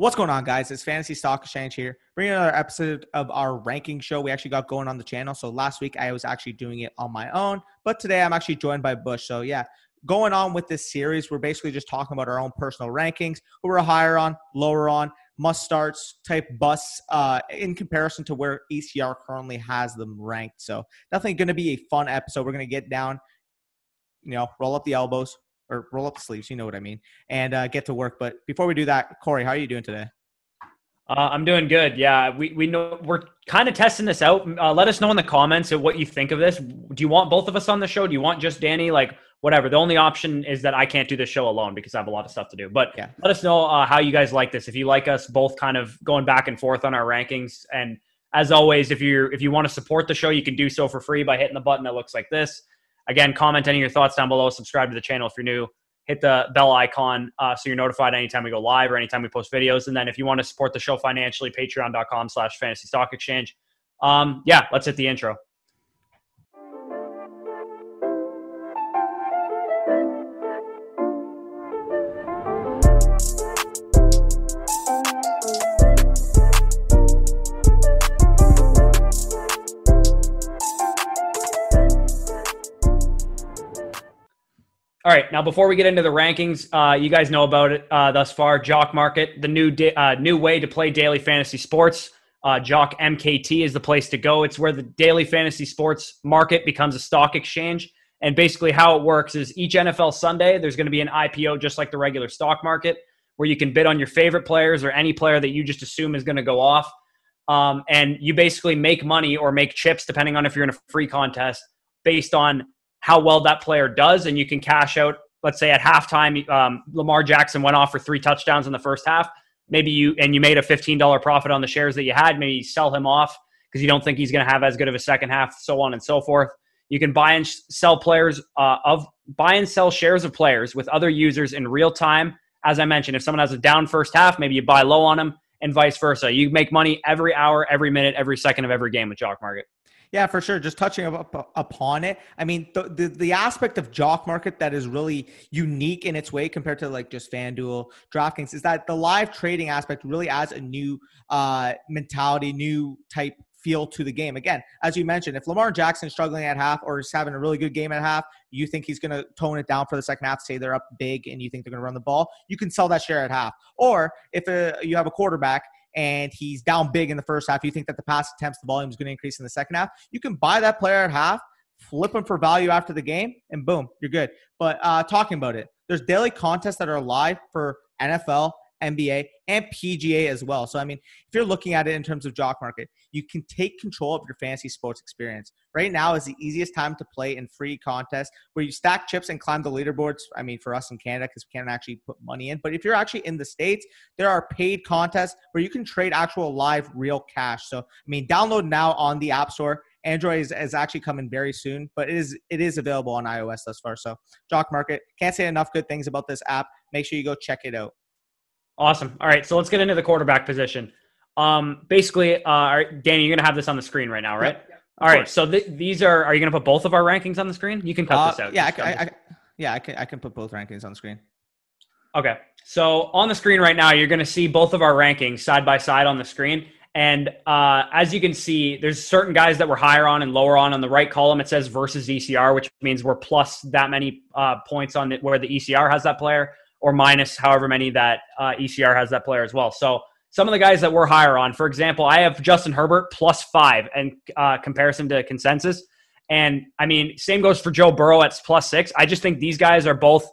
What's going on, guys? It's Fantasy Stock Exchange here, bringing another episode of our ranking show we actually got going on the channel. So last week I was actually doing it on my own, but today I'm actually joined by Bush. So yeah, going on with this series, we're basically just talking about our own personal rankings, who we're higher on, lower on, must starts type busts uh, in comparison to where ECR currently has them ranked. So definitely going to be a fun episode. We're going to get down, you know, roll up the elbows, or roll up the sleeves. You know what I mean, and uh, get to work. But before we do that, Corey, how are you doing today? Uh, I'm doing good. Yeah, we, we know we're kind of testing this out. Uh, let us know in the comments what you think of this. Do you want both of us on the show? Do you want just Danny? Like whatever. The only option is that I can't do this show alone because I have a lot of stuff to do. But yeah. let us know uh, how you guys like this. If you like us both kind of going back and forth on our rankings, and as always, if you if you want to support the show, you can do so for free by hitting the button that looks like this. Again, comment any of your thoughts down below. Subscribe to the channel if you're new. Hit the bell icon uh, so you're notified anytime we go live or anytime we post videos. And then if you want to support the show financially, patreon.com slash fantasy stock exchange. Um, yeah, let's hit the intro. All right, now before we get into the rankings, uh, you guys know about it uh, thus far. Jock Market, the new da- uh, new way to play daily fantasy sports. Uh, Jock MKT is the place to go. It's where the daily fantasy sports market becomes a stock exchange. And basically, how it works is each NFL Sunday, there's going to be an IPO just like the regular stock market, where you can bid on your favorite players or any player that you just assume is going to go off. Um, and you basically make money or make chips, depending on if you're in a free contest, based on how well that player does, and you can cash out. Let's say at halftime, um, Lamar Jackson went off for three touchdowns in the first half. Maybe you and you made a fifteen dollar profit on the shares that you had. Maybe you sell him off because you don't think he's going to have as good of a second half, so on and so forth. You can buy and sell players uh, of buy and sell shares of players with other users in real time. As I mentioned, if someone has a down first half, maybe you buy low on them, and vice versa. You make money every hour, every minute, every second of every game with Jock Market. Yeah, for sure. Just touching up, upon it. I mean, the, the, the aspect of Jock Market that is really unique in its way compared to like just FanDuel, DraftKings is that the live trading aspect really adds a new uh, mentality, new type feel to the game. Again, as you mentioned, if Lamar Jackson's struggling at half or is having a really good game at half, you think he's going to tone it down for the second half, say they're up big and you think they're going to run the ball, you can sell that share at half. Or if uh, you have a quarterback and he's down big in the first half, you think that the pass attempts, the volume is going to increase in the second half, you can buy that player at half, flip him for value after the game, and boom, you're good. But uh, talking about it, there's daily contests that are live for NFL, NBA, and PGA as well. So, I mean, if you're looking at it in terms of jock market, you can take control of your fantasy sports experience. Right now is the easiest time to play in free contests where you stack chips and climb the leaderboards. I mean, for us in Canada, because we can't actually put money in. But if you're actually in the States, there are paid contests where you can trade actual live real cash. So, I mean, download now on the App Store. Android is, is, actually coming very soon, but it is it is available on iOS thus far. So, Jock Market can't say enough good things about this app. Make sure you go check it out. Awesome. All right, so let's get into the quarterback position. Um, basically, uh, Danny, you're gonna have this on the screen right now, right? Yeah, All right. So th- these are. Are you gonna put both of our rankings on the screen? You can cut uh, this out. Yeah, I, I, I, yeah, I can. I can put both rankings on the screen. Okay. So on the screen right now, you're gonna see both of our rankings side by side on the screen. And uh, as you can see, there's certain guys that we're higher on and lower on. On the right column, it says versus ECR, which means we're plus that many uh, points on it where the ECR has that player or minus however many that uh, ECR has that player as well. So some of the guys that we're higher on, for example, I have Justin Herbert plus five in uh, comparison to consensus. And I mean, same goes for Joe Burrow at plus six. I just think these guys are both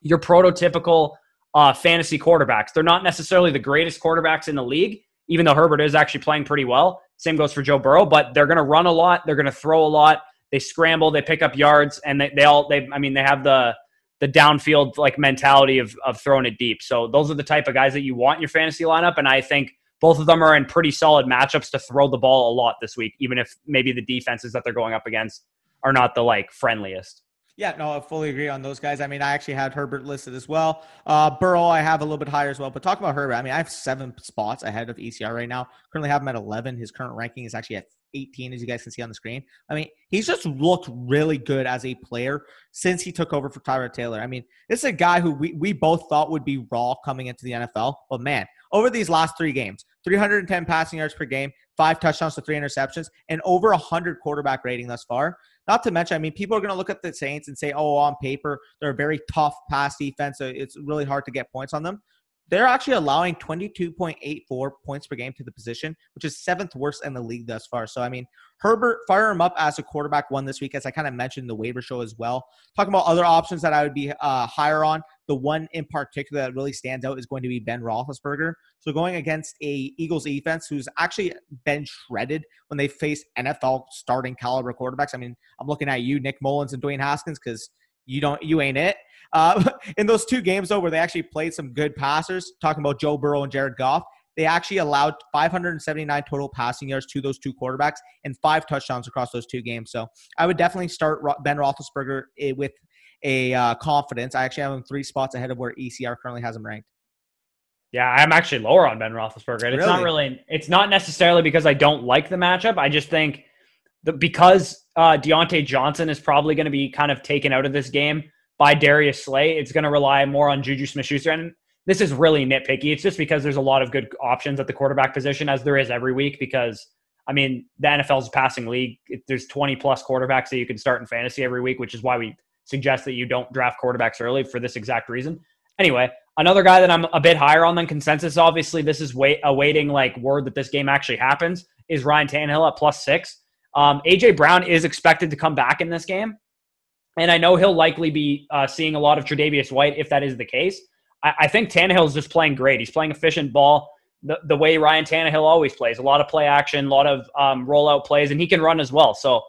your prototypical uh, fantasy quarterbacks. They're not necessarily the greatest quarterbacks in the league, even though Herbert is actually playing pretty well. Same goes for Joe Burrow, but they're going to run a lot. They're going to throw a lot. They scramble. They pick up yards, and they, they all they. I mean, they have the the downfield like mentality of of throwing it deep. So those are the type of guys that you want in your fantasy lineup, and I think both of them are in pretty solid matchups to throw the ball a lot this week, even if maybe the defenses that they're going up against are not the like friendliest. Yeah, no, I fully agree on those guys. I mean, I actually had Herbert listed as well. Uh, Burrow, I have a little bit higher as well. But talk about Herbert. I mean, I have seven spots ahead of ECR right now. Currently have him at 11. His current ranking is actually at 18, as you guys can see on the screen. I mean, he's just looked really good as a player since he took over for Tyrod Taylor. I mean, this is a guy who we, we both thought would be raw coming into the NFL. But man, over these last three games, 310 passing yards per game, five touchdowns to three interceptions, and over 100 quarterback rating thus far. Not to mention, I mean, people are going to look at the Saints and say, oh, on paper, they're a very tough pass defense. So it's really hard to get points on them. They're actually allowing 22.84 points per game to the position, which is seventh worst in the league thus far. So, I mean, Herbert, fire him up as a quarterback one this week, as I kind of mentioned the waiver show as well. Talking about other options that I would be uh, higher on, the one in particular that really stands out is going to be Ben Roethlisberger. So, going against a Eagles defense who's actually been shredded when they face NFL starting caliber quarterbacks. I mean, I'm looking at you, Nick Mullens, and Dwayne Haskins, because you don't, you ain't it. Uh, in those two games, though, where they actually played some good passers, talking about Joe Burrow and Jared Goff, they actually allowed 579 total passing yards to those two quarterbacks and five touchdowns across those two games. So I would definitely start Ben Roethlisberger eh, with a uh, confidence. I actually have him three spots ahead of where ECR currently has him ranked. Yeah, I'm actually lower on Ben Roethlisberger. It's really? not really. It's not necessarily because I don't like the matchup. I just think that because uh, Diontae Johnson is probably going to be kind of taken out of this game by Darius Slay. It's going to rely more on Juju Smith-Schuster. And this is really nitpicky. It's just because there's a lot of good options at the quarterback position, as there is every week. Because I mean, the NFL's a passing league. There's 20 plus quarterbacks that you can start in fantasy every week, which is why we suggest that you don't draft quarterbacks early for this exact reason. Anyway, another guy that I'm a bit higher on than consensus. Obviously, this is wait awaiting like word that this game actually happens. Is Ryan Tannehill at plus six? Um, AJ Brown is expected to come back in this game. And I know he'll likely be uh, seeing a lot of Tre'Davious White if that is the case. I, I think is just playing great. He's playing efficient ball the, the way Ryan Tannehill always plays. A lot of play action, a lot of um, rollout plays, and he can run as well. So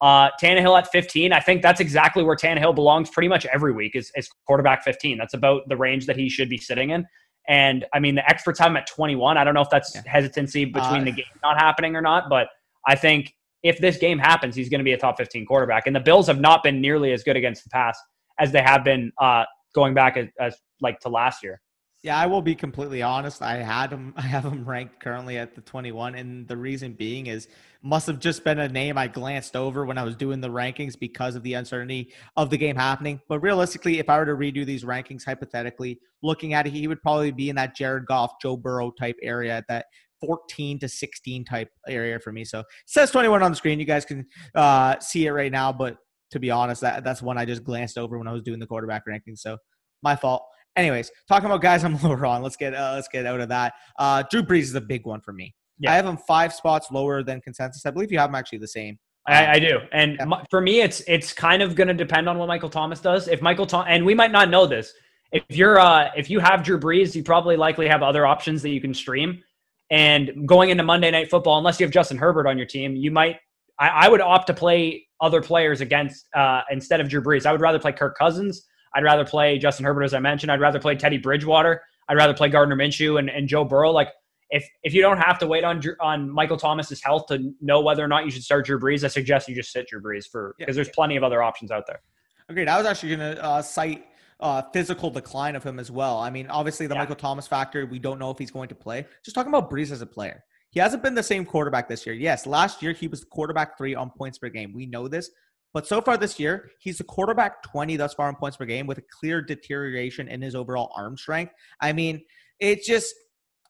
uh, Tannehill at 15, I think that's exactly where Tannehill belongs pretty much every week is, is quarterback 15. That's about the range that he should be sitting in. And I mean, the experts have him at 21. I don't know if that's yeah. hesitancy between uh, the game not happening or not, but I think if this game happens, he's going to be a top 15 quarterback. And the Bills have not been nearly as good against the pass as they have been uh, going back as, as, like to last year. Yeah, I will be completely honest. I had him. I have him ranked currently at the 21, and the reason being is must have just been a name I glanced over when I was doing the rankings because of the uncertainty of the game happening. But realistically, if I were to redo these rankings hypothetically, looking at it, he would probably be in that Jared Goff, Joe Burrow type area at that 14 to 16 type area for me. So it says 21 on the screen. You guys can uh, see it right now, but to be honest, that, that's one I just glanced over when I was doing the quarterback ranking. So my fault. Anyways, talking about guys I'm lower on. Let's get uh, let's get out of that. Uh, Drew Brees is a big one for me. Yeah. I have him five spots lower than consensus. I believe you have him actually the same. I, I, do, and yeah. for me, it's it's kind of going to depend on what Michael Thomas does. If Michael Thomas, and we might not know this, if you're uh if you have Drew Brees, you probably likely have other options that you can stream. And going into Monday Night Football, unless you have Justin Herbert on your team, you might. I, I would opt to play other players against uh, instead of Drew Brees. I would rather play Kirk Cousins. I'd rather play Justin Herbert, as I mentioned. I'd rather play Teddy Bridgewater. I'd rather play Gardner Minshew and, and Joe Burrow. Like if if you don't have to wait on on Michael Thomas's health to know whether or not you should start Drew Brees, I suggest you just sit Drew Brees for because yeah, there's yeah. plenty of other options out there. Agreed. I was actually going to uh, cite uh, physical decline of him as well. I mean, obviously the yeah. Michael Thomas factor, we don't know if he's going to play. Just talking about Brees as a player. He hasn't been the same quarterback this year. Yes, last year he was quarterback three on points per game. We know this. But so far this year, he's a quarterback 20 thus far on points per game with a clear deterioration in his overall arm strength. I mean, it's just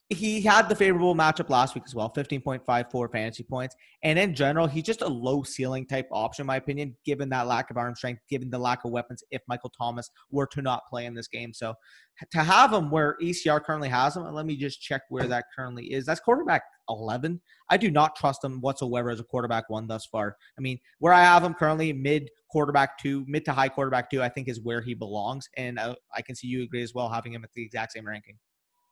he had the favorable matchup last week as well 15.54 fantasy points. And in general he's just a low ceiling type option in my opinion given that lack of arm strength given the lack of weapons if michael thomas were to not play in this game. So to have him where ecr currently has him let me just check where that currently is. That's quarterback 11 i do not trust him whatsoever as a quarterback one thus far. I mean where i have him currently mid quarterback two mid to high quarterback two i think is where he belongs. And uh, i can see you agree as well having him at the exact same ranking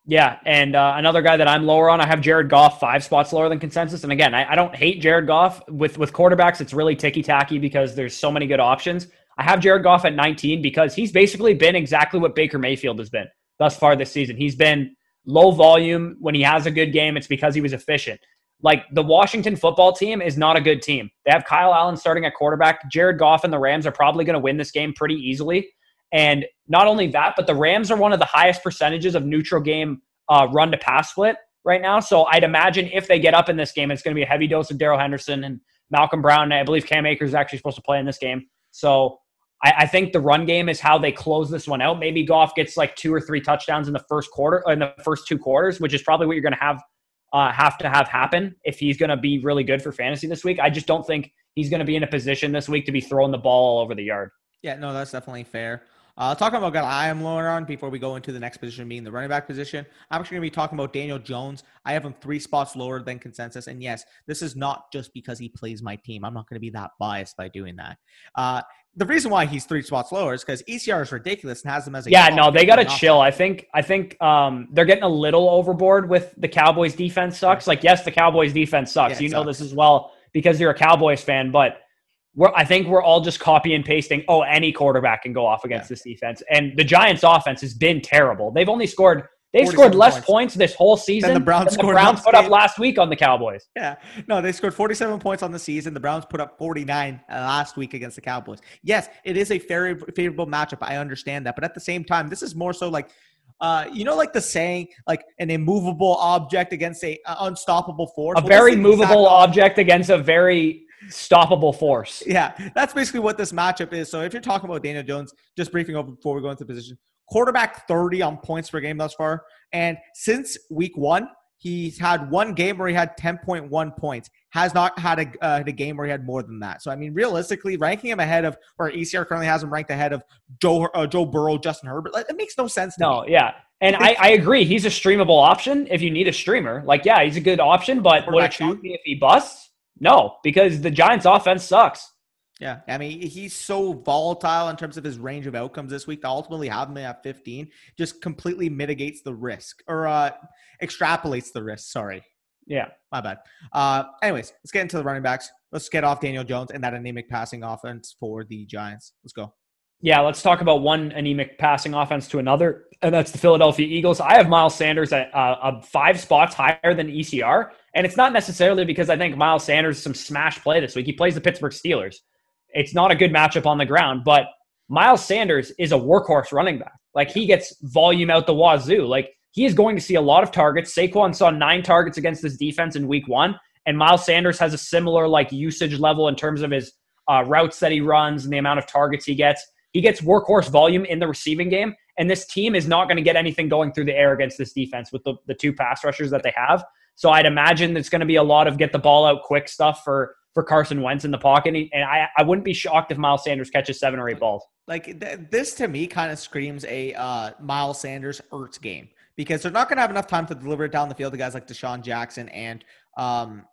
yeah, and uh, another guy that I'm lower on, I have Jared Goff five spots lower than consensus. And again, I, I don't hate Jared Goff with with quarterbacks. It's really ticky tacky because there's so many good options. I have Jared Goff at 19 because he's basically been exactly what Baker Mayfield has been thus far this season. He's been low volume when he has a good game. It's because he was efficient. Like the Washington football team is not a good team. They have Kyle Allen starting at quarterback. Jared Goff and the Rams are probably going to win this game pretty easily. And not only that, but the Rams are one of the highest percentages of neutral game uh, run to pass split right now. So I'd imagine if they get up in this game, it's going to be a heavy dose of Darrell Henderson and Malcolm Brown. I believe Cam Akers is actually supposed to play in this game. So I, I, think the run game is how they close this one out. Maybe Goff gets like two or three touchdowns in the first quarter, in the first two quarters, which is probably what you're going to have uh, have to have happen if he's going to be really good for fantasy this week. I just don't think he's going to be in a position this week to be throwing the ball all over the yard. Yeah, no, that's definitely fair. Uh, talking about guy I am lower on before we go into the next position, being the running back position. I'm actually going to be talking about Daniel Jones. I have him three spots lower than consensus. And yes, this is not just because he plays my team. I'm not going to be that biased by doing that. Uh, the reason why he's three spots lower is because ECR is ridiculous and has them as a yeah. No, they got to chill. I think I think um, they're getting a little overboard with the Cowboys defense sucks. Like yes, the Cowboys defense sucks. Yeah, you know this as well because you're a Cowboys fan, but we're, I think we're all just copy and pasting. Oh, any quarterback can go off against yeah. this defense, and the Giants' offense has been terrible. They've only scored they scored less points. points. this whole season than the Browns, than the Browns put up last week on the Cowboys. Yeah, no, they scored 47 points on the season. The Browns put up 49 uh, last week against the Cowboys. Yes, it is a very favorable matchup. I understand that, but at the same time, this is more so like uh, you know, like the saying, like an immovable object against a uh, unstoppable force. A well, very movable object against a very stoppable force. Yeah, that's basically what this matchup is. So if you're talking about Daniel Jones, just briefing over before we go into position, quarterback 30 on points per game thus far. And since week one, he's had one game where he had 10.1 points. Has not had a, uh, a game where he had more than that. So I mean, realistically, ranking him ahead of, or ECR currently has him ranked ahead of Joe uh, Joe Burrow, Justin Herbert. Like, it makes no sense. no, me. yeah, and I, I agree. He's a streamable option if you need a streamer. Like, yeah, he's a good option, but would it shock me if he busts? No, because the Giants' offense sucks. Yeah, I mean he's so volatile in terms of his range of outcomes this week. To ultimately have him at 15 just completely mitigates the risk or uh, extrapolates the risk. Sorry. Yeah, my bad. Uh, anyways, let's get into the running backs. Let's get off Daniel Jones and that anemic passing offense for the Giants. Let's go. Yeah, let's talk about one anemic passing offense to another, and that's the Philadelphia Eagles. I have Miles Sanders at uh, five spots higher than ECR, and it's not necessarily because I think Miles Sanders some smash play this week. He plays the Pittsburgh Steelers. It's not a good matchup on the ground, but Miles Sanders is a workhorse running back. Like he gets volume out the wazoo. Like he is going to see a lot of targets. Saquon saw nine targets against this defense in week one, and Miles Sanders has a similar like usage level in terms of his uh, routes that he runs and the amount of targets he gets. He gets workhorse volume in the receiving game, and this team is not going to get anything going through the air against this defense with the, the two pass rushers that they have. So I'd imagine it's going to be a lot of get the ball out quick stuff for for Carson Wentz in the pocket, and I, I wouldn't be shocked if Miles Sanders catches seven or eight balls. Like th- this to me kind of screams a uh, Miles Sanders Ertz game because they're not going to have enough time to deliver it down the field to guys like DeSean Jackson and um,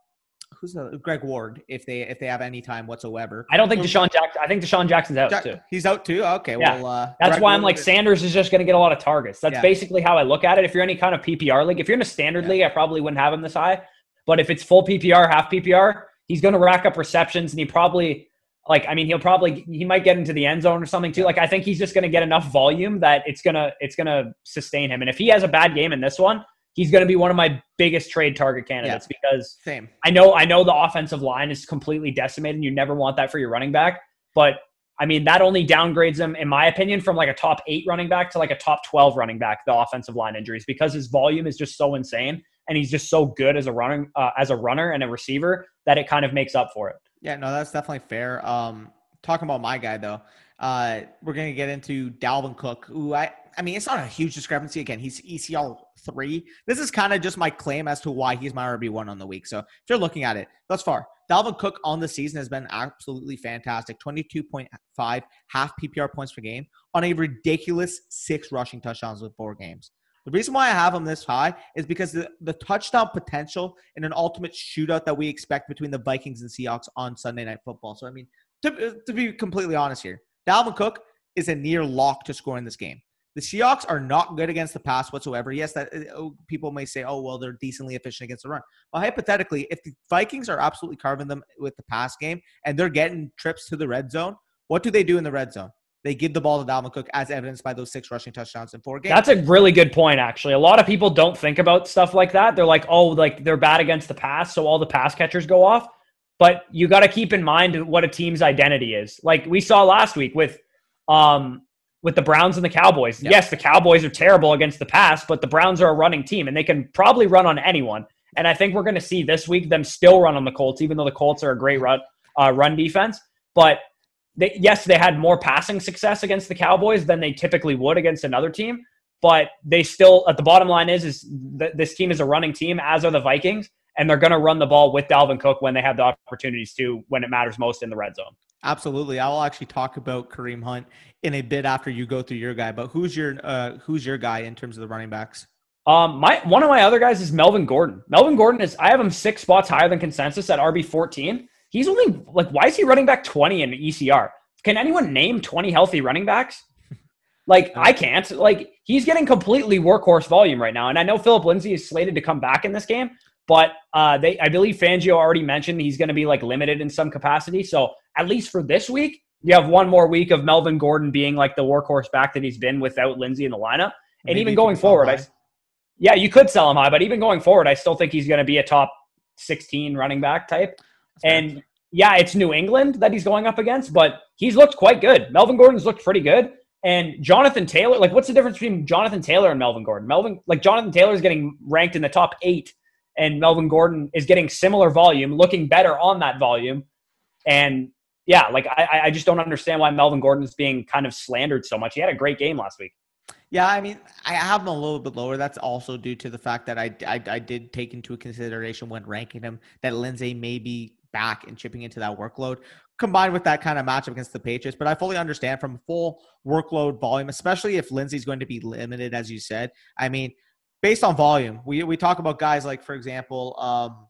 who's the Greg Ward if they if they have any time whatsoever. I don't think DeSean Jackson. I think DeSean Jackson's out Jack, too. He's out too. Okay, yeah. well, uh, that's Greg why I'm like Sanders is just going to get a lot of targets. That's yeah. basically how I look at it. If you're any kind of PPR league, if you're in a standard yeah. league, I probably wouldn't have him this high. But if it's full PPR, half PPR, he's going to rack up receptions, and he probably like I mean he'll probably he might get into the end zone or something too. Like I think he's just going to get enough volume that it's gonna it's gonna sustain him. And if he has a bad game in this one, he's going to be one of my biggest trade target candidates yeah. because same. I know I know the offensive line is completely decimated and you never want that for your running back, but I mean that only downgrades him in my opinion from like a top 8 running back to like a top 12 running back the offensive line injuries because his volume is just so insane and he's just so good as a running uh, as a runner and a receiver that it kind of makes up for it. Yeah, no, that's definitely fair. Um talking about my guy though, uh, we're gonna get into Dalvin Cook, who I I mean, it's not a huge discrepancy. Again, he's ECR three. This is kind of just my claim as to why he's my RB one on the week. So if you're looking at it thus far, Dalvin Cook on the season has been absolutely fantastic. 22.5 half PPR points per game on a ridiculous six rushing touchdowns with four games. The reason why I have him this high is because the, the touchdown potential in an ultimate shootout that we expect between the Vikings and Seahawks on Sunday Night Football. So, I mean, to, to be completely honest here, Dalvin Cook is a near lock to score in this game. The Seahawks are not good against the pass whatsoever. Yes, that uh, oh, people may say, "Oh, well, they're decently efficient against the run." Well, hypothetically, if the Vikings are absolutely carving them with the pass game and they're getting trips to the red zone, what do they do in the red zone? They give the ball to Dalvin Cook, as evidenced by those six rushing touchdowns in four games. That's a really good point, actually. A lot of people don't think about stuff like that. They're like, "Oh, like they're bad against the pass, so all the pass catchers go off." But you got to keep in mind what a team's identity is. Like we saw last week with um, with the Browns and the Cowboys. Yes, the Cowboys are terrible against the pass, but the Browns are a running team and they can probably run on anyone. And I think we're going to see this week them still run on the Colts, even though the Colts are a great run uh, run defense. But they, yes, they had more passing success against the Cowboys than they typically would against another team. But they still, at the bottom line is, is th- this team is a running team, as are the Vikings, and they're going to run the ball with Dalvin Cook when they have the opportunities to, when it matters most in the red zone. Absolutely, I will actually talk about Kareem Hunt in a bit after you go through your guy. But who's your uh, who's your guy in terms of the running backs? Um, my one of my other guys is Melvin Gordon. Melvin Gordon is I have him six spots higher than consensus at RB fourteen. He's only like why is he running back twenty in ECR? Can anyone name twenty healthy running backs? Like I can't. Like he's getting completely workhorse volume right now, and I know Philip Lindsay is slated to come back in this game, but uh, they I believe Fangio already mentioned he's going to be like limited in some capacity. So at least for this week, you have one more week of Melvin Gordon being like the workhorse back that he's been without Lindsay in the lineup, and Maybe even going forward, I yeah, you could sell him high, but even going forward, I still think he's going to be a top 16 running back type. And yeah, it's New England that he's going up against, but he's looked quite good. Melvin Gordon's looked pretty good. And Jonathan Taylor, like, what's the difference between Jonathan Taylor and Melvin Gordon? Melvin, like, Jonathan Taylor is getting ranked in the top eight, and Melvin Gordon is getting similar volume, looking better on that volume. And yeah, like, I, I just don't understand why Melvin Gordon is being kind of slandered so much. He had a great game last week. Yeah, I mean, I have him a little bit lower. That's also due to the fact that I, I, I did take into consideration when ranking him that Lindsay may be back and chipping into that workload combined with that kind of matchup against the Patriots. But I fully understand from full workload volume, especially if Lindsay's going to be limited, as you said. I mean, based on volume, we, we talk about guys like, for example, um,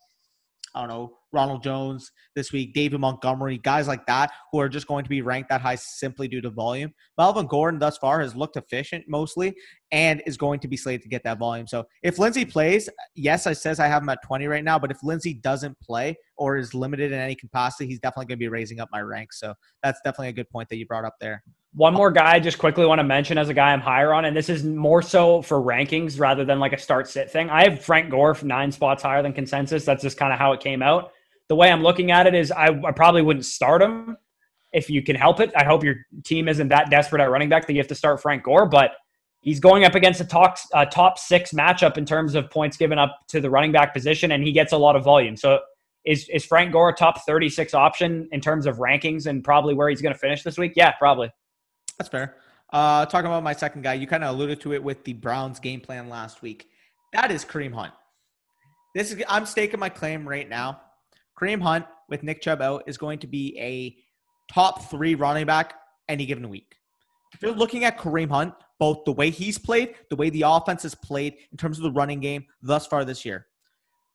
I don't know, Ronald Jones this week, David Montgomery, guys like that who are just going to be ranked that high simply due to volume. Melvin Gordon thus far has looked efficient mostly and is going to be slated to get that volume. So if Lindsay plays, yes, I says I have him at 20 right now, but if Lindsay doesn't play or is limited in any capacity, he's definitely going to be raising up my ranks. So that's definitely a good point that you brought up there. One more guy I just quickly want to mention as a guy I'm higher on, and this is more so for rankings rather than like a start sit thing. I have Frank Gore nine spots higher than consensus. That's just kind of how it came out the way I'm looking at it is I, I probably wouldn't start him if you can help it. I hope your team isn't that desperate at running back that you have to start Frank Gore, but he's going up against a top, top six matchup in terms of points given up to the running back position, and he gets a lot of volume. So is, is Frank Gore a top 36 option in terms of rankings and probably where he's going to finish this week? Yeah, probably. That's fair. Uh, talking about my second guy, you kind of alluded to it with the Browns game plan last week. That is Kareem Hunt. This is I'm staking my claim right now. Kareem Hunt with Nick Chubb out is going to be a top three running back any given week. If you're looking at Kareem Hunt, both the way he's played, the way the offense has played in terms of the running game thus far this year,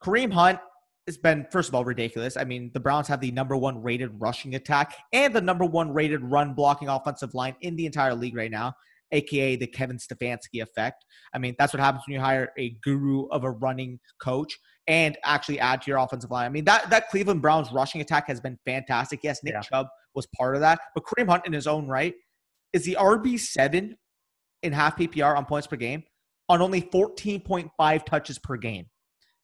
Kareem Hunt has been, first of all, ridiculous. I mean, the Browns have the number one rated rushing attack and the number one rated run blocking offensive line in the entire league right now aka the Kevin Stefanski effect. I mean, that's what happens when you hire a guru of a running coach and actually add to your offensive line. I mean, that that Cleveland Browns rushing attack has been fantastic. Yes, Nick yeah. Chubb was part of that, but Kareem Hunt in his own right is the RB seven in half PPR on points per game on only 14.5 touches per game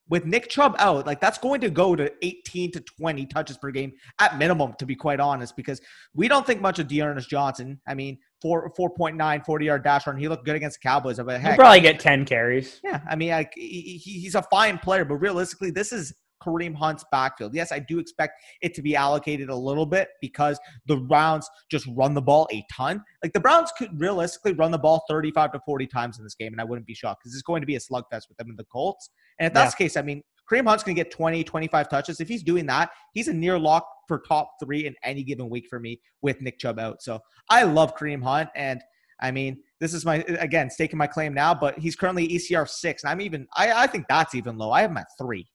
with Nick Chubb out, like that's going to go to 18 to 20 touches per game at minimum, to be quite honest, because we don't think much of D'Ernest Johnson. I mean, four 4.9 40 yard dash run. He looked good against the Cowboys. But heck, He'll probably get 10 carries. Yeah, I mean, like he, he's a fine player, but realistically, this is Kareem Hunt's backfield. Yes, I do expect it to be allocated a little bit because the Browns just run the ball a ton. Like the Browns could realistically run the ball 35 to 40 times in this game, and I wouldn't be shocked because it's going to be a slugfest with them and the Colts. And if that's yeah. the case, I mean, Kareem Hunt's going to get 20, 25 touches. If he's doing that, he's a near lock for top three in any given week for me with Nick Chubb out. So I love Kareem Hunt. And I mean, this is my, again, staking my claim now, but he's currently ECR six. And I'm even, I, I think that's even low. I have him at three.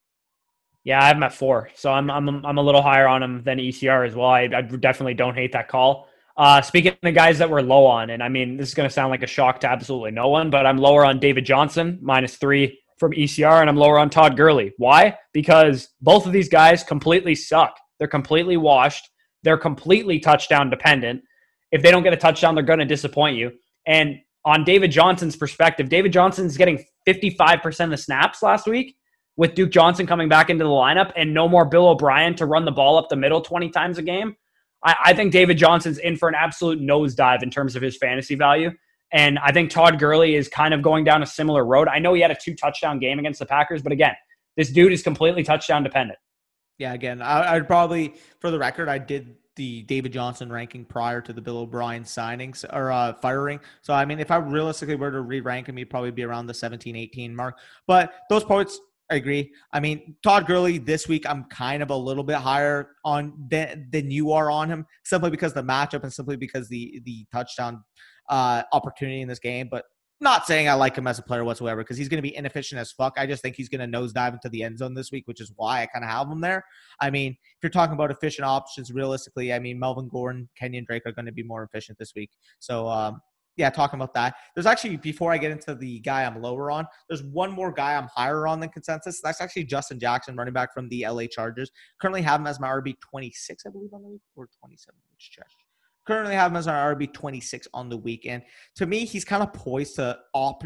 Yeah, I have him at four, so I'm I'm I'm a little higher on him than ECR as well. I, I definitely don't hate that call. Uh, speaking of guys that we're low on, and I mean this is going to sound like a shock to absolutely no one, but I'm lower on David Johnson minus three from ECR, and I'm lower on Todd Gurley. Why? Because both of these guys completely suck. They're completely washed. They're completely touchdown dependent. If they don't get a touchdown, they're going to disappoint you. And on David Johnson's perspective, David Johnson's getting 55% of the snaps last week with Duke Johnson coming back into the lineup and no more Bill O'Brien to run the ball up the middle 20 times a game, I, I think David Johnson's in for an absolute nosedive in terms of his fantasy value. And I think Todd Gurley is kind of going down a similar road. I know he had a two touchdown game against the Packers, but again, this dude is completely touchdown dependent. Yeah, again, I, I'd probably, for the record, I did the David Johnson ranking prior to the Bill O'Brien signings or uh, firing. So, I mean, if I realistically were to re rank him, he'd probably be around the 17, 18 mark. But those points, I agree. I mean, Todd Gurley this week, I'm kind of a little bit higher on than, than you are on him, simply because the matchup and simply because the the touchdown uh, opportunity in this game. But not saying I like him as a player whatsoever because he's going to be inefficient as fuck. I just think he's going to nosedive into the end zone this week, which is why I kind of have him there. I mean, if you're talking about efficient options, realistically, I mean, Melvin Gordon, Kenyan Drake are going to be more efficient this week. So, um, yeah, talking about that. There's actually, before I get into the guy I'm lower on, there's one more guy I'm higher on than consensus. That's actually Justin Jackson, running back from the LA Chargers. Currently have him as my RB 26, I believe, on the week, or 27. Which check currently have him as an RB 26 on the weekend. To me, he's kind of poised to op-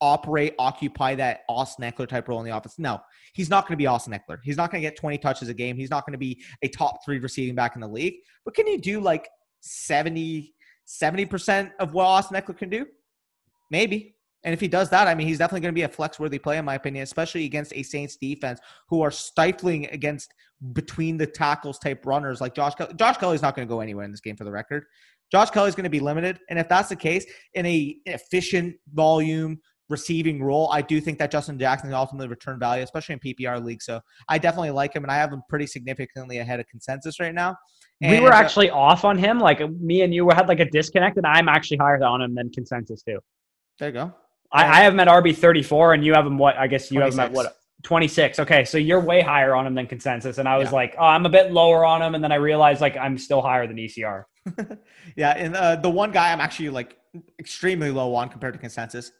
operate, occupy that Austin Ekeler type role in the offense. No, he's not going to be Austin Ekeler. He's not going to get 20 touches a game. He's not going to be a top three receiving back in the league. But can he do like 70, 70% of what Austin Ekeler can do? Maybe. And if he does that, I mean, he's definitely going to be a flex worthy play, in my opinion, especially against a Saints defense who are stifling against between the tackles type runners like Josh Kelley. Josh Kelley's not going to go anywhere in this game for the record. Josh Kelley's going to be limited. And if that's the case, in a efficient volume receiving role, I do think that Justin Jackson can ultimately return value, especially in PPR league. So I definitely like him, and I have him pretty significantly ahead of consensus right now. And we were uh, actually off on him. Like me and you had like a disconnect, and I'm actually higher on him than consensus too. There you go. I, I have him at RB 34, and you have him what? I guess you 26. have him at what? 26. Okay, so you're way higher on him than consensus, and I was yeah. like, oh, I'm a bit lower on him, and then I realized like I'm still higher than ECR. yeah, and uh, the one guy I'm actually like extremely low on compared to consensus,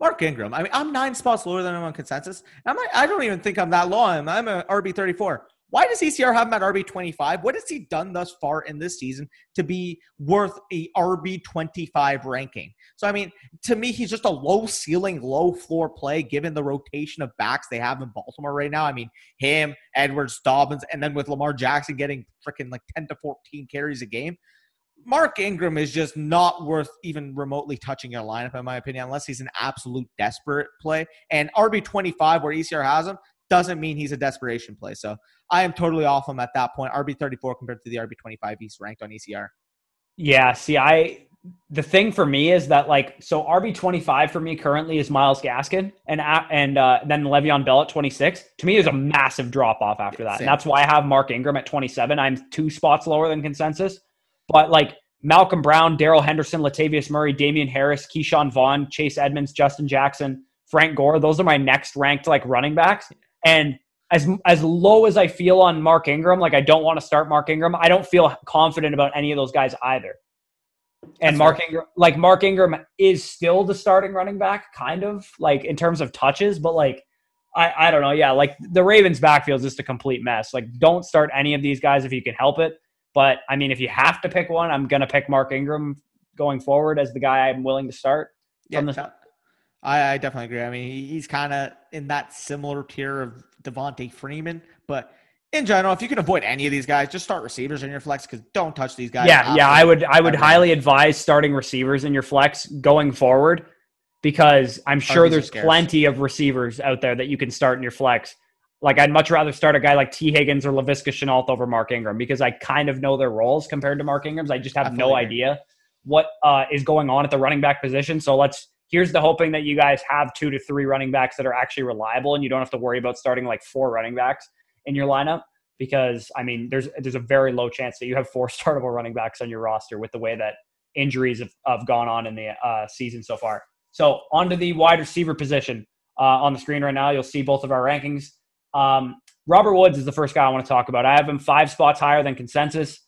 Mark Ingram. I mean, I'm nine spots lower than him on consensus. I'm like, I don't even think I'm that low on him. I'm a RB 34. Why does ECR have him at RB 25? What has he done thus far in this season to be worth a RB 25 ranking? So, I mean, to me, he's just a low ceiling, low floor play given the rotation of backs they have in Baltimore right now. I mean, him, Edwards, Dobbins, and then with Lamar Jackson getting freaking like 10 to 14 carries a game. Mark Ingram is just not worth even remotely touching your lineup, in my opinion, unless he's an absolute desperate play. And RB25, where ECR has him, doesn't mean he's a desperation play. So I am totally off him at that point. RB 34 compared to the RB 25 he's ranked on ECR. Yeah. See, I the thing for me is that like so RB 25 for me currently is Myles Gaskin and and uh, then Le'Veon Bell at 26. To me, there's a massive drop off after that, and that's why I have Mark Ingram at 27. I'm two spots lower than consensus, but like. Malcolm Brown, Darrell Henderson, Latavius Murray, Damien Harris, Ke'Shawn Vaughn, Chase Edmonds, Justin Jackson, Frank Gore. Those are my next ranked like running backs. And as as low as I feel on Mark Ingram, like I don't want to start Mark Ingram. I don't feel confident about any of those guys either. And That's Mark right. Ingram, like Mark Ingram, is still the starting running back, kind of like in terms of touches, but like I I don't know, yeah, like the Ravens' backfield is just a complete mess. Like, don't start any of these guys if you can help it. But I mean, if you have to pick one, I'm gonna pick Mark Ingram going forward as the guy I'm willing to start. Yeah, the, I, I definitely agree. I mean, he's kind of in that similar tier of Devonta Freeman, but in general, if you can avoid any of these guys, just start receivers in your flex because don't touch these guys. Yeah, yeah, I would I would highly advise starting receivers in your flex going forward because I'm sure there's plenty of receivers out there that you can start in your flex. Like I'd much rather start a guy like Tee Higgins or Laviska Shenault over Mark Ingram because I kind of know their roles compared to Mark Ingram's. I just have no idea what uh, is going on at the running back position. So let's here's the hoping that you guys have two to three running backs that are actually reliable and you don't have to worry about starting like four running backs in your lineup because I mean there's there's a very low chance that you have four startable running backs on your roster with the way that injuries have, have gone on in the uh, season so far. So onto the wide receiver position uh, on the screen right now. You'll see both of our rankings. Um, Robert Woods is the first guy I want to talk about. I have him five spots higher than consensus.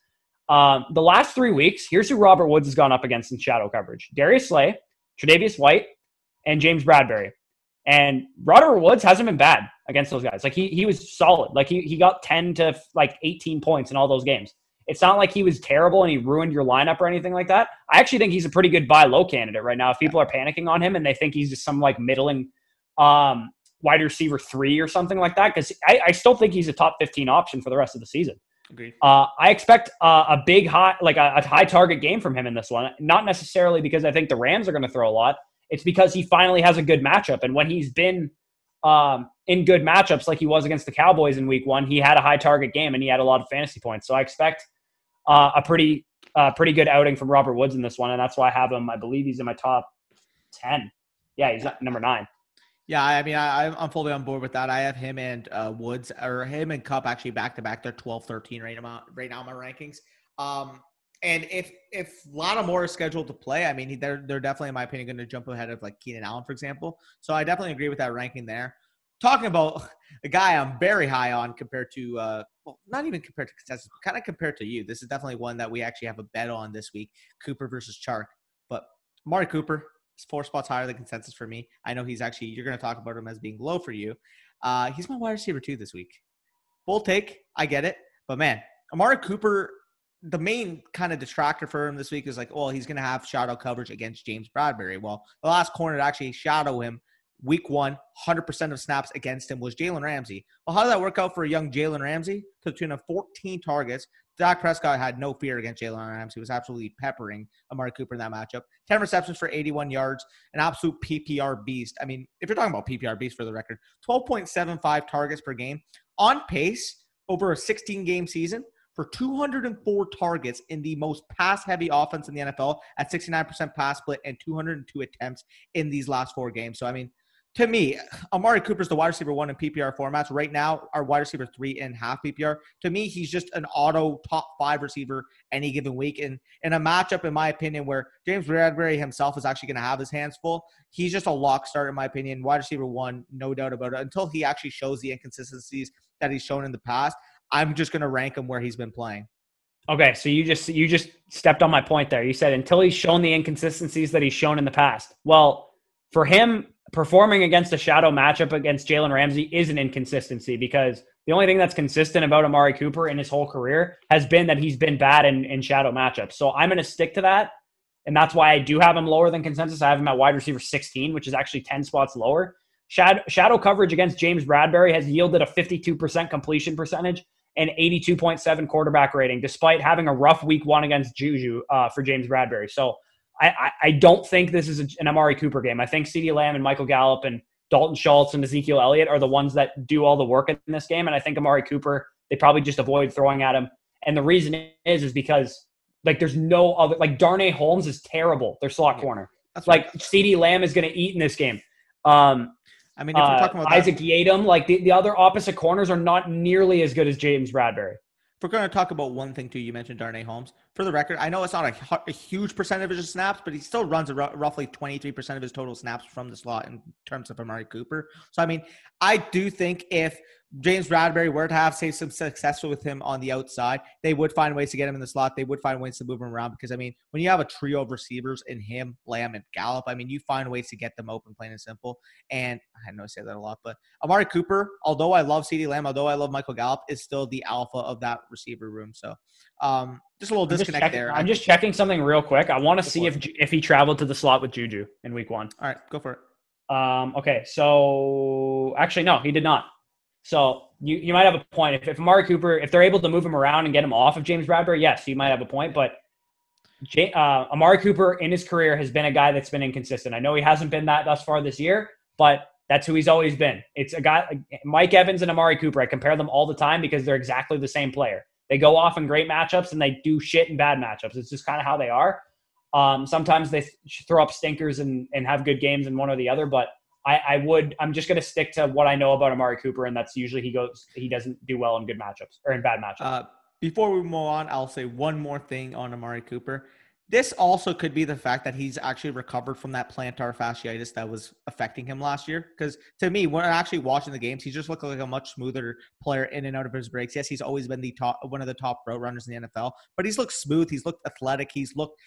Um, the last three weeks, here's who Robert Woods has gone up against in shadow coverage: Darius Slay, Tre'Davious White, and James Bradberry. And Robert Woods hasn't been bad against those guys. Like he he was solid. Like he he got 10 to like 18 points in all those games. It's not like he was terrible and he ruined your lineup or anything like that. I actually think he's a pretty good buy low candidate right now. If people are panicking on him and they think he's just some like middling um, wide receiver three or something like that, because I, I still think he's a top 15 option for the rest of the season. Agreed. Uh, I expect uh, a big high, like a, a, high target game from him in this one. Not necessarily because I think the Rams are going to throw a lot. It's because he finally has a good matchup, and when he's been um, in good matchups, like he was against the Cowboys in Week One, he had a high target game and he had a lot of fantasy points. So I expect uh, a pretty, uh, pretty good outing from Robert Woods in this one, and that's why I have him. I believe he's in my top ten. Yeah, he's number nine. Yeah, I mean, I, I'm fully on board with that. I have him and uh, Woods, or him and Kupp, actually back to back. They're 12, 13 right now, right now in my rankings. Um, and if if Lattimore is scheduled to play, I mean, they're they're definitely, in my opinion, going to jump ahead of like Keenan Allen, for example. So I definitely agree with that ranking there. Talking about a guy I'm very high on compared to, uh, well, not even compared to consensus, kind of compared to you. This is definitely one that we actually have a bet on this week: Cooper versus Chark. But Amari Cooper, four spots higher than consensus for me. I know he's actually you're going to talk about him as being low for you. Uh, he's my wide receiver too this week. Bold take, I get it, but man, Amari Cooper. The main kind of detractor for him this week is like, well, he's going to have shadow coverage against James Bradberry. Well, the last corner to actually shadow him week one, 100% of snaps against him was Jalen Ramsey. Well, how did that work out for a young Jalen Ramsey? To tune of 14 targets, Dak Prescott had no fear against Jalen Ramsey. He was absolutely peppering Amari Cooper in that matchup. 10 receptions for 81 yards, an absolute PPR beast. I mean, if you're talking about PPR beast for the record, 12.75 targets per game on pace over a 16 game season for 204 targets in the most pass heavy offense in the NFL at 69% pass split and 202 attempts in these last four games. So, I mean, to me, Amari Cooper's the wide receiver one in PPR formats. Right now, our wide receiver three in half PPR. To me, he's just an auto top five receiver any given week. And in a matchup, in my opinion, where James Bradberry himself is actually going to have his hands full, he's just a lock start, in my opinion. Wide receiver one, no doubt about it. Until he actually shows the inconsistencies that he's shown in the past, I'm just going to rank him where he's been playing. Okay, so you just you just stepped on my point there. You said until he's shown the inconsistencies that he's shown in the past. Well, for him, performing against a shadow matchup against Jalen Ramsey is an inconsistency because the only thing that's consistent about Amari Cooper in his whole career has been that he's been bad in, in shadow matchups. So I'm going to stick to that. And that's why I do have him lower than consensus. I have him at wide receiver 16, which is actually 10 spots lower. Shadow, shadow coverage against James Bradberry has yielded a 52% completion percentage and 82.7 quarterback rating, despite having a rough week one against Juju uh, for James Bradberry. So I, I, don't think this is an Amari Cooper game. I think CeeDee Lamb and Michael Gallup and Dalton Schultz and Ezekiel Elliott are the ones that do all the work in this game. And I think Amari Cooper, they probably just avoid throwing at him. And the reason is, is because like there's no other, like Darnay Holmes is terrible. Their slot yeah, corner. That's like right. CeeDee Lamb is going to eat in this game. Um, I mean, if we're uh, talking about Isaac Yiadom, like the, the other opposite corners are not nearly as good as James Bradberry. If we're going to talk about one thing too, you mentioned Darnay Holmes. For the record, I know it's not a, a huge percentage of his snaps, but he still runs roughly 23% of his total snaps from the slot in terms of Amari Cooper. So, I mean, I do think if James Bradberry were to have, say, some success with him on the outside, they would find ways to get him in the slot. They would find ways to move him around because, I mean, when you have a trio of receivers in him, Lamb, and Gallup, I mean, you find ways to get them open, plain and simple. And I know I say that a lot, but Amari Cooper, although I love CeeDee Lamb, although I love Michael Gallup, is still the alpha of that receiver room. So, um, just a little I'm disconnect there. I'm just checking something real quick. I want to see if if he traveled to the slot with Juju in week one. All right, go for it. Um, okay, so actually, no, he did not. So you, you might have a point. If, if Amari Cooper, if they're able to move him around and get him off of James Bradberry, yes, you might have a point. But J, uh, Amari Cooper in his career has been a guy that's been inconsistent. I know he hasn't been that thus far this year, but that's who he's always been. It's a guy, Mike Evans and Amari Cooper. I compare them all the time because they're exactly the same player. They go off in great matchups and they do shit in bad matchups. It's just kind of how they are. Um, sometimes they throw up stinkers and, and have good games in one or the other, but I, I would I'm just going to stick to what I know about Amari Cooper, and that's usually he goes he doesn't do well in good matchups or in bad matchups. Uh, before we move on, I'll say one more thing on Amari Cooper. This also could be the fact that he's actually recovered from that plantar fasciitis that was affecting him last year. Because to me, when I'm actually watching the games, he just looked like a much smoother player in and out of his breaks. Yes, he's always been the top, one of the top route runners in the NFL, but he's looked smooth. He's looked athletic. He's looked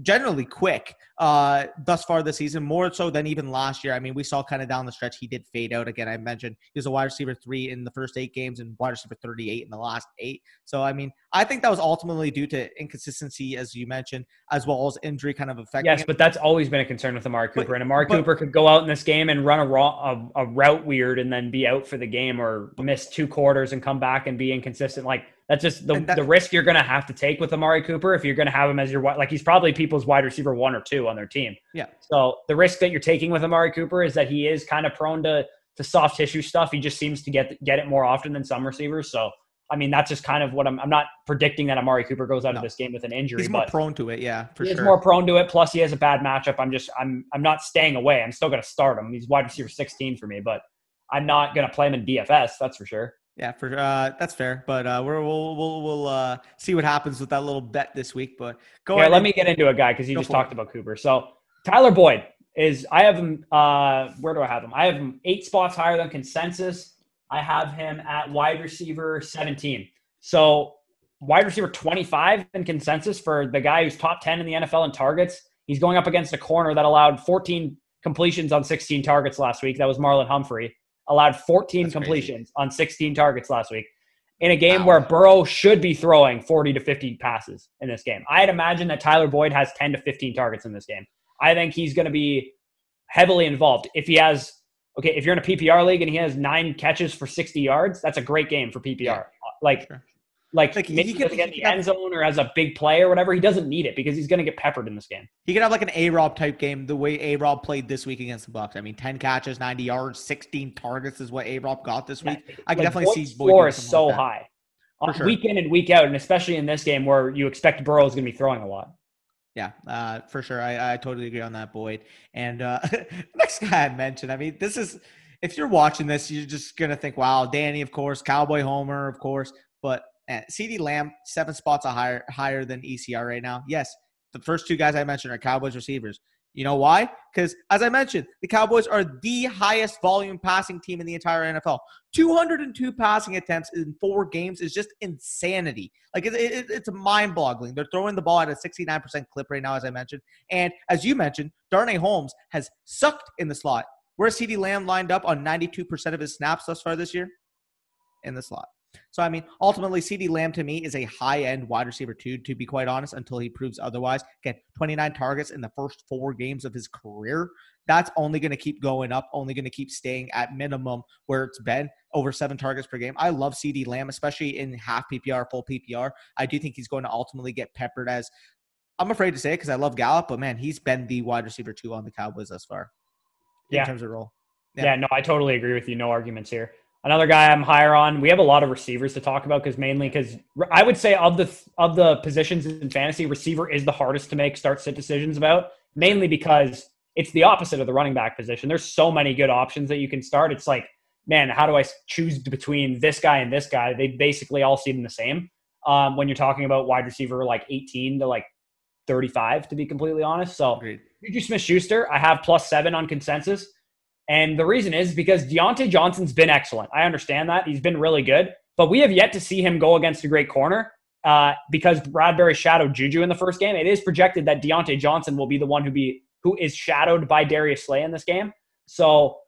generally quick uh, thus far this season, more so than even last year. I mean, we saw kind of down the stretch he did fade out again. I mentioned he was a wide receiver three in the first eight games and wide receiver 38 in the last eight. So, I mean, I think that was ultimately due to inconsistency, as you mentioned, as well as injury kind of affecting. Yes, him. but that's always been a concern with Amari Cooper. But, and Amari but, Cooper could go out in this game and run a, raw, a, a route weird and then be out for the game or miss two quarters and come back and be inconsistent. Like, That's just the, that- the risk you're going to have to take with Amari Cooper if you're going to have him as your like he's probably people's wide receiver one or two on their team. Yeah. So the risk that you're taking with Amari Cooper is that he is kind of prone to to soft tissue stuff. He just seems to get get it more often than some receivers. So I mean that's just kind of what I'm. I'm not predicting that Amari Cooper goes out No. of this game with an injury, He's more but prone to it, yeah, for he is sure. more prone to it. Plus, he has a bad matchup. I'm just I'm I'm not staying away. I'm still going to start him. He's wide receiver 16 for me, but I'm not going to play him in DFS. That's for sure. Yeah, for uh, that's fair. But uh, we're, we'll we'll we'll uh, see what happens with that little bet this week. But go Here, ahead. let me get into it, guy, because you just for it. talked about Cooper. So Tyler Boyd is I have him. Uh, where do I have him? I have him eight spots higher than consensus. I have him at wide receiver 17. So wide receiver 25 in consensus for the guy who's top 10 in the NFL in targets. He's going up against a corner that allowed 14 completions on 16 targets last week. That was Marlon Humphrey. Allowed 14 That's crazy. completions on 16 targets last week in a game Wow. where Burrow should be throwing 40 to 50 passes in this game. I'd imagine that Tyler Boyd has 10 to 15 targets in this game. I think he's going to be heavily involved. If he has, okay, if you're in a PPR league and he has nine catches for 60 yards, that's a great game for PPR. Yeah. Like, Sure. Like, Like, maybe he could- get in he the could end zone or as a big play or whatever. He doesn't need it because he's going to get peppered in this game. He could have like an A Rob type game, the way A Rob played this week against the Bucs. I mean, ten catches, ninety yards, sixteen targets is what A Rob got this week. I can definitely Boyd's see Boyd floor is so like high. For On sure. Week in and week out, and especially in this game where you expect Burrow is going to be throwing a lot. Yeah, uh, for sure. I, I totally agree on that, Boyd. And uh, next guy I mentioned, I mean, this is if you're watching this, you're just gonna think, "Wow, Danny, of course, Cowboy Homer, of course." But uh, CeeDee Lamb, seven spots higher higher than ECR right now. Yes, the first two guys I mentioned are Cowboys receivers. You know why? Because as I mentioned, the Cowboys are the highest volume passing team in the entire NFL. 202 passing attempts in four games is just insanity. Like it, it, it's mind-boggling. They're throwing the ball at a 69% clip right now, as I mentioned. And as you mentioned, Darnay Holmes has sucked in the slot. Where's CeeDee Lamb lined up on 92% of his snaps thus far this year? In the slot. So I mean, ultimately, CeeDee Lamb to me is a high-end wide receiver too. To be quite honest, until he proves otherwise. Again, 29 targets in the first four games of his career. That's only going to keep going up. Only going to keep staying at minimum where it's been over seven targets per game. I love CeeDee Lamb, especially in half PPR, full PPR. I do think he's going to ultimately get peppered as. I'm afraid to say it because I love Gallup, but man, he's been the wide receiver two on the Cowboys thus far. yeah. In terms of role. Yeah. Yeah. no, I totally agree with you. No arguments here. Another guy I'm higher on. We have a lot of receivers to talk about because mainly because I would say of the of the positions in fantasy, receiver is the hardest to make start sit decisions about. Mainly because it's the opposite of the running back position. There's so many good options that you can start. It's like, man, how do I choose between this guy and this guy? They basically all seem the same. Um, when you're talking about wide receiver like 18 to like 35, to be completely honest. So Agreed. Juju Smith Schuster, I have plus seven on consensus. And the reason is because Diontae Johnson's been excellent. I understand that. He's been really good. But we have yet to see him go against a great corner uh, because Bradberry shadowed Juju in the first game. It is projected that Diontae Johnson will be the one who be who is shadowed by Darius Slay in this game. So,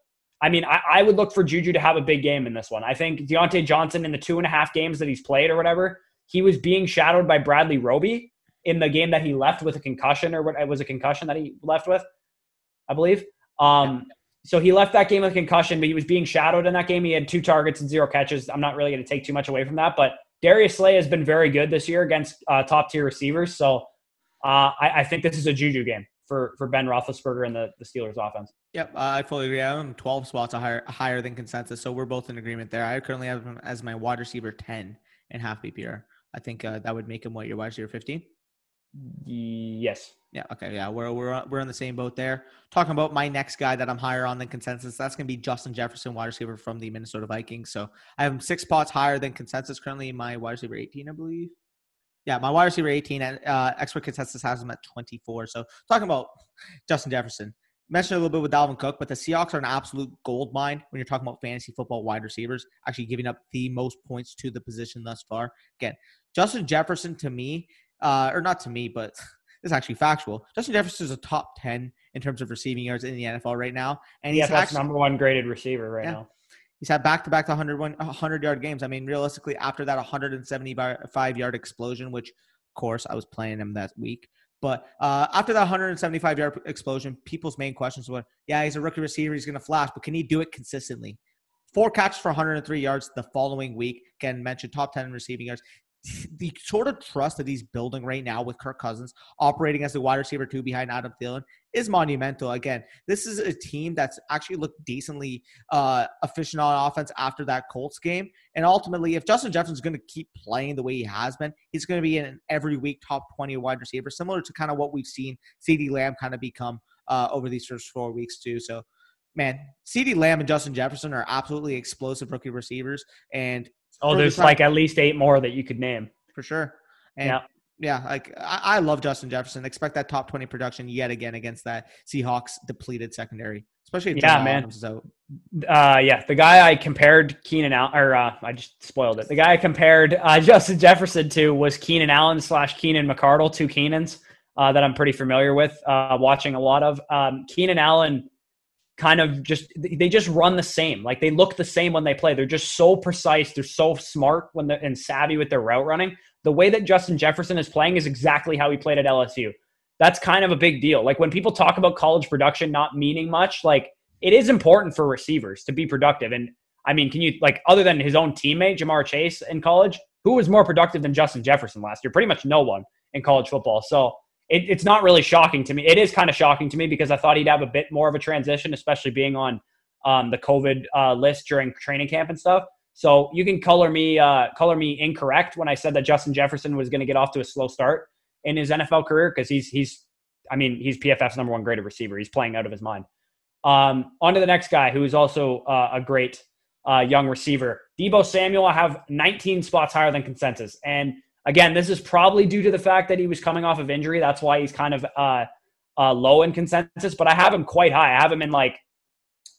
I mean, I, I would look for Juju to have a big game in this one. I think Diontae Johnson in the two and a half games that he's played or whatever, he was being shadowed by Bradley Roby in the game that he left with a concussion or what it was a concussion that he left with, I believe. Um, so he left that game with concussion, but he was being shadowed in that game. He had two targets and zero catches. I'm not really going to take too much away from that, but Darius Slay has been very good this year against uh, top tier receivers. So uh, I, I think this is a juju game for for Ben Roethlisberger and the, the Steelers offense. Yep, uh, I fully agree. I'm 12 spots higher higher than consensus, so we're both in agreement there. I currently have him as my wide receiver 10 and half PPR. I think uh, that would make him what your wide receiver 15. Yes. Yeah. Okay. Yeah. We're we're we're on the same boat there. Talking about my next guy that I'm higher on than consensus. That's going to be Justin Jefferson, wide receiver from the Minnesota Vikings. So I have six spots higher than consensus. Currently, my wide receiver 18, I believe. Yeah, my wide receiver 18 and uh, expert consensus has him at 24. So talking about Justin Jefferson, mentioned a little bit with Dalvin Cook, but the Seahawks are an absolute gold mine when you're talking about fantasy football wide receivers, actually giving up the most points to the position thus far. Again, Justin Jefferson to me, uh, or not to me, but it's actually factual. Justin Jefferson is a top 10 in terms of receiving yards in the NFL right now. And he's Yeah, that's actually, number one graded receiver right Yeah. now. He's had back to back 100 100 yard games. I mean, realistically, after that 175 yard explosion, which of course I was playing him that week, but uh, after that 175 yard explosion, people's main questions were, yeah, he's a rookie receiver, he's going to flash, but can he do it consistently? Four catches for 103 yards the following week. Again, mentioned top 10 in receiving yards. the sort of trust that he's building right now with Kirk Cousins operating as the wide receiver two behind Adam Thielen is monumental. Again, this is a team that's actually looked decently uh, efficient on offense after that Colts game. And ultimately, if Justin Jefferson's going to keep playing the way he has been, he's going to be an every week top 20 wide receiver, similar to kind of what we've seen CeeDee Lamb kind of become uh, over these first four weeks, too. So, man, CeeDee Lamb and Justin Jefferson are absolutely explosive rookie receivers. And oh, there's like at least eight more that you could name for sure. And yeah yeah, like I, I, love Justin Jefferson. Expect that top twenty production yet again against that Seahawks depleted secondary, especially if yeah, man. So, uh, yeah, the guy I compared Keenan Allen, or uh, I just spoiled it. The guy I compared uh, Justin Jefferson to was Keenan Allen slash Keenan McCardell, two Keenans uh, that I'm pretty familiar with, uh, watching a lot of. Um, Keenan Allen kind of just they just run the same. Like they look the same when they play. They're just so precise. They're so smart when they're and savvy with their route running. The way that Justin Jefferson is playing is exactly how he played at LSU. That's kind of a big deal. Like when people talk about college production not meaning much, like it is important for receivers to be productive. And I mean, can you like other than his own teammate Ja'Marr Chase in college, who was more productive than Justin Jefferson last year? Pretty much no one in college football. So it, it's not really shocking to me. It is kind of shocking to me because I thought he'd have a bit more of a transition, especially being on um, the COVID uh, list during training camp and stuff. So you can color me uh, color me incorrect when I said that Justin Jefferson was going to get off to a slow start in his NFL career because he's he's I mean he's PFF's number one graded receiver. He's playing out of his mind. Um, on to the next guy who is also uh, a great uh, young receiver, Deebo Samuel. I have 19 spots higher than consensus, and Again, this is probably due to the fact that he was coming off of injury. That's why he's kind of uh, uh, low in consensus, but I have him quite high. I have him in like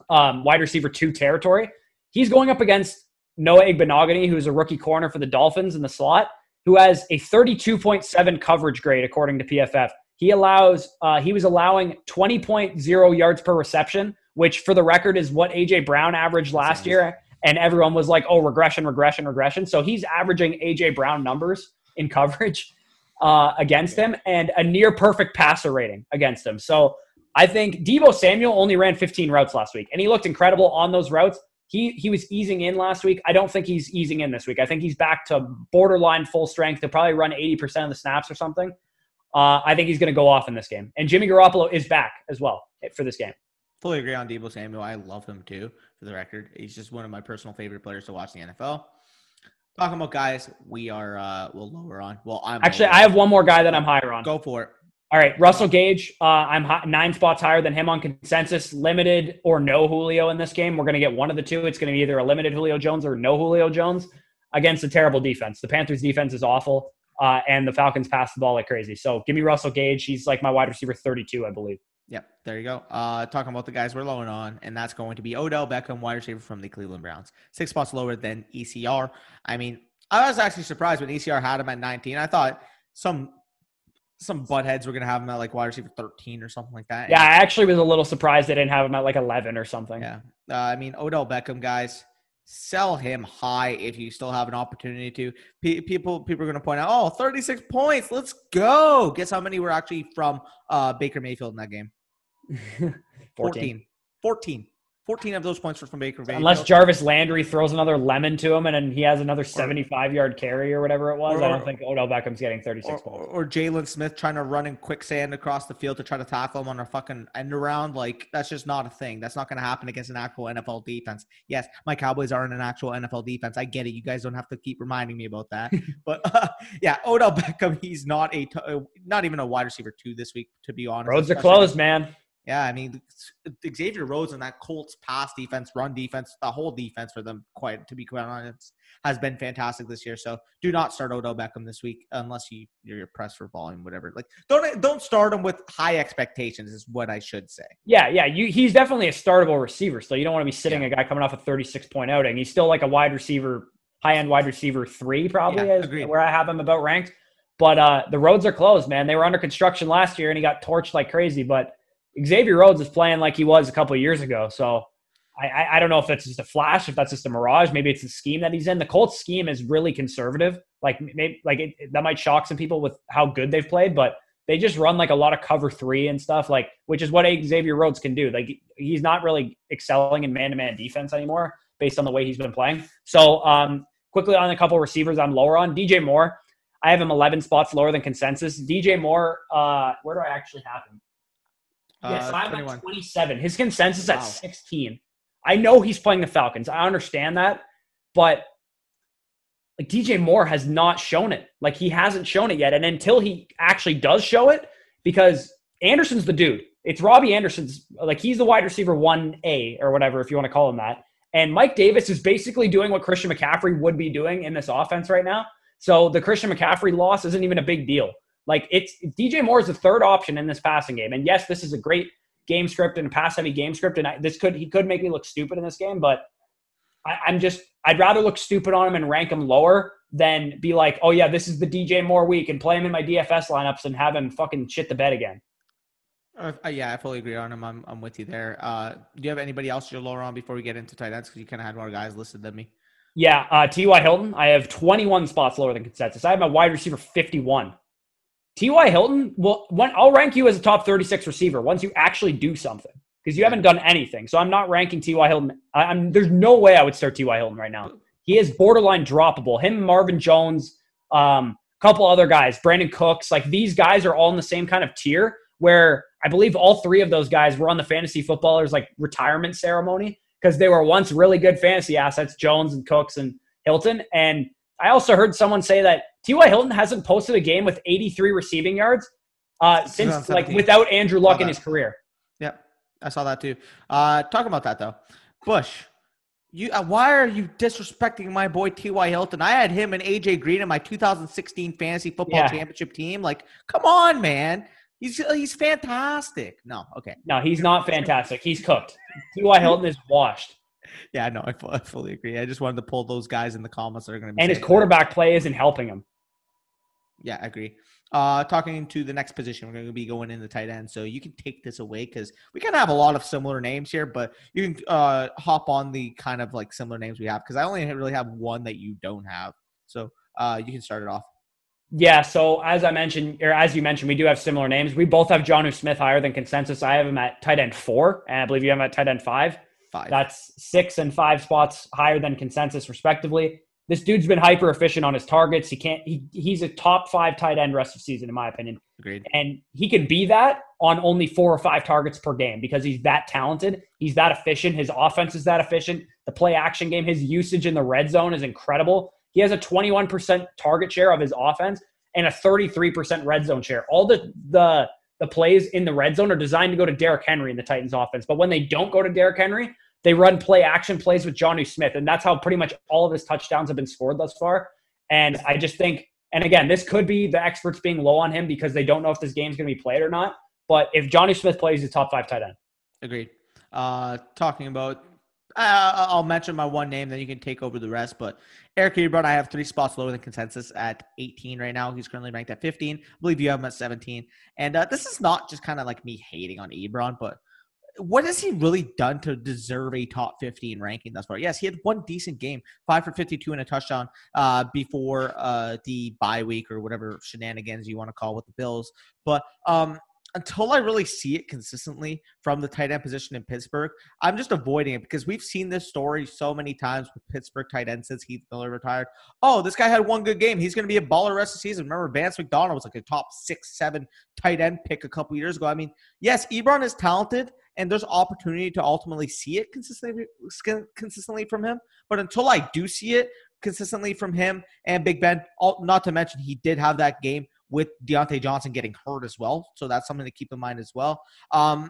um, wide receiver two territory. He's going up against Noah Igbinoghene, who's a rookie corner for the Dolphins in the slot, who has a 32.7 coverage grade according to PFF. He allows uh, he was allowing 20.0 yards per reception, which for the record is what AJ Brown averaged last year and everyone was like, "Oh, regression, regression, regression." So he's averaging AJ Brown numbers in coverage uh, against him, and a near perfect passer rating against him. So I think Deebo Samuel only ran 15 routes last week, and he looked incredible on those routes. He he was easing in last week. I don't think he's easing in this week. I think he's back to borderline full strength. He'll probably run 80% of the snaps or something. Uh, I think he's going to go off in this game. And Jimmy Garoppolo is back as well for this game. Fully agree on Deebo Samuel. I love him too, for the record. He's just one of my personal favorite players to watch in the NFL. Talking about guys, we are uh we'll lower on. Well, I'm actually I have one more guy that I'm higher on. Go for it. All right, Russell Gage. Uh, I'm high, nine spots higher than him on consensus. Limited or no Julio in this game. We're going to get one of the two. It's going to be either a limited Julio Jones or no Julio Jones against a terrible defense. The Panthers' defense is awful, uh, and the Falcons pass the ball like crazy. So give me Russell Gage. He's like my wide receiver 32, I believe. Yep, there you go. Uh, talking about the guys we're lower on, and that's going to be Odell Beckham, wide receiver from the Cleveland Browns. Six spots lower than ECR. I mean, I was actually surprised when ECR had him at 19. I thought some some buttheads were going to have him at like wide receiver 13 or something like that. Yeah, I actually was a little surprised they didn't have him at like 11 or something. Yeah. Uh, I mean, Odell Beckham, guys, sell him high if you still have an opportunity to. P- people people are going to point out, oh, 36 points. Let's go. Guess how many were actually from uh, Baker Mayfield in that game? 14. 14. 14 of those points were from Baker Mayfield. Unless Jarvis Landry throws another lemon to him and then he has another 75 yard carry or whatever it was, or, I don't think Odell Beckham's getting 36 or, points. Or, Jaylon Smith trying to run in quicksand across the field to try to tackle him on a fucking end around. Like, that's just not a thing. That's not going to happen against an actual NFL defense. Yes, my Cowboys aren't an actual NFL defense. I get it. You guys don't have to keep reminding me about that. but uh, yeah, Odell Beckham, he's not a t- uh, not even a wide receiver two this week, to be honest. Roads are closed, man. Yeah, I mean Xavier Rhodes and that Colts pass defense, run defense, the whole defense for them, quite to be quite honest, has been fantastic this year. So do not start Odell Beckham this week unless you you're pressed for volume, whatever. Like don't don't start him with high expectations, is what I should say. Yeah, yeah, you, he's definitely a startable receiver. So you don't want to be sitting yeah. a guy coming off a 36 point outing. He's still like a wide receiver, high end wide receiver three, probably yeah, is where I have him about ranked. But uh, the roads are closed, man. They were under construction last year, and he got torched like crazy, but Xavier Rhodes is playing like he was a couple years ago. So I, I don't know if that's just a flash, if that's just a mirage. Maybe it's the scheme that he's in. The Colts scheme is really conservative. Like maybe like it, that might shock some people with how good they've played, but they just run like a lot of cover three and stuff, like which is what Xavier Rhodes can do. Like he's not really excelling in man to man defense anymore based on the way he's been playing. So um, quickly on a couple receivers I'm lower on. DJ Moore, I have him 11 spots lower than consensus. DJ Moore, uh, where do I actually have him? Yes, uh, I'm at 27. His consensus wow. at 16. I know he's playing the Falcons. I understand that, but like DJ Moore has not shown it. Like he hasn't shown it yet. And until he actually does show it, because Anderson's the dude. It's Robbie Anderson's like he's the wide receiver 1A or whatever, if you want to call him that. And Mike Davis is basically doing what Christian McCaffrey would be doing in this offense right now. So the Christian McCaffrey loss isn't even a big deal. Like it's DJ Moore is the third option in this passing game. And yes, this is a great game script and a pass heavy game script. And I, this could he could make me look stupid in this game, but I, I'm just I'd rather look stupid on him and rank him lower than be like, oh yeah, this is the DJ Moore week and play him in my DFS lineups and have him fucking shit the bed again. Uh, uh, yeah, I fully agree on him. I'm, I'm with you there. Uh, do you have anybody else you're lower on before we get into tight ends? Because you kind of had more guys listed than me. Yeah, uh, T.Y. Hilton. I have 21 spots lower than consensus. I have my wide receiver 51. T.Y. Hilton, well, when, I'll rank you as a top 36 receiver once you actually do something because you haven't done anything. So I'm not ranking T.Y. Hilton. I, am there's no way I would start T.Y. Hilton right now. He is borderline droppable. Him, Marvin Jones, um, a couple other guys, Brandin Cooks, like these guys are all in the same kind of tier where I believe all three of those guys were on the fantasy footballers like retirement ceremony because they were once really good fantasy assets, Jones and Cooks and Hilton. And I also heard someone say that T.Y. Hilton hasn't posted a game with 83 receiving yards uh, since like without Andrew Luck in his career. Yep, I saw that too. Uh, talking about that though, Bush. You, uh, why are you disrespecting my boy T.Y. Hilton? I had him and AJ Green in my 2016 fantasy football yeah. championship team. Like, come on, man. He's he's fantastic. No, okay. No, he's not fantastic. He's cooked. T.Y. Hilton is washed. Yeah, no, I, I, fully agree. I just wanted to pull those guys in the comments that are going to be. And his quarterback that. play isn't helping him. Yeah, I agree. Uh, talking to the next position, we're going to be going in the tight end. So you can take this away because we kind of have a lot of similar names here, but you can uh, hop on the kind of like similar names we have because I only really have one that you don't have. So uh, you can start it off. Yeah, so as I mentioned, or as you mentioned, we do have similar names. We both have Jonnu Smith higher than consensus. I have him at tight end four, and I believe you have him at tight end five. Five. That's six and five spots higher than consensus, respectively. This dude's been hyper efficient on his targets. He can't. He he's a top five tight end rest of season, in my opinion. Agreed. And he can be that on only four or five targets per game because he's that talented. He's that efficient. His offense is that efficient. The play action game, his usage in the red zone is incredible. He has a 21% target share of his offense and a 33% red zone share. All the the the plays in the red zone are designed to go to Derrick Henry in the Titans offense. But when they don't go to Derrick Henry, they run play action plays with Jonnu Smith. And that's how pretty much all of his touchdowns have been scored thus far. And I just think, and again, this could be the experts being low on him because they don't know if this game's going to be played or not. But if Jonnu Smith plays, he's a top five tight end. Agreed. Uh, talking about uh, I'll mention my one name, then you can take over the rest. But Eric Ebron, I have three spots lower than consensus at 18 right now. He's currently ranked at 15. I believe you have him at 17. And uh, this is not just kind of like me hating on Ebron, but what has he really done to deserve a top 15 ranking thus far? Yes, he had one decent game, five for 52 and a touchdown uh, before uh, the bye week or whatever shenanigans you want to call with the Bills. But um, until I really see it consistently from the tight end position in Pittsburgh, I'm just avoiding it because we've seen this story so many times with Pittsburgh tight ends since Heath Miller retired. Oh, this guy had one good game. He's going to be a baller rest of the season. Remember, Vance McDonald was like a top six, seven tight end pick a couple years ago. I mean, yes, Ebron is talented and there's opportunity to ultimately see it consistently, consistently from him. But until I do see it consistently from him and Big Ben, not to mention he did have that game with Diontae Johnson getting hurt as well. So that's something to keep in mind as well. Um,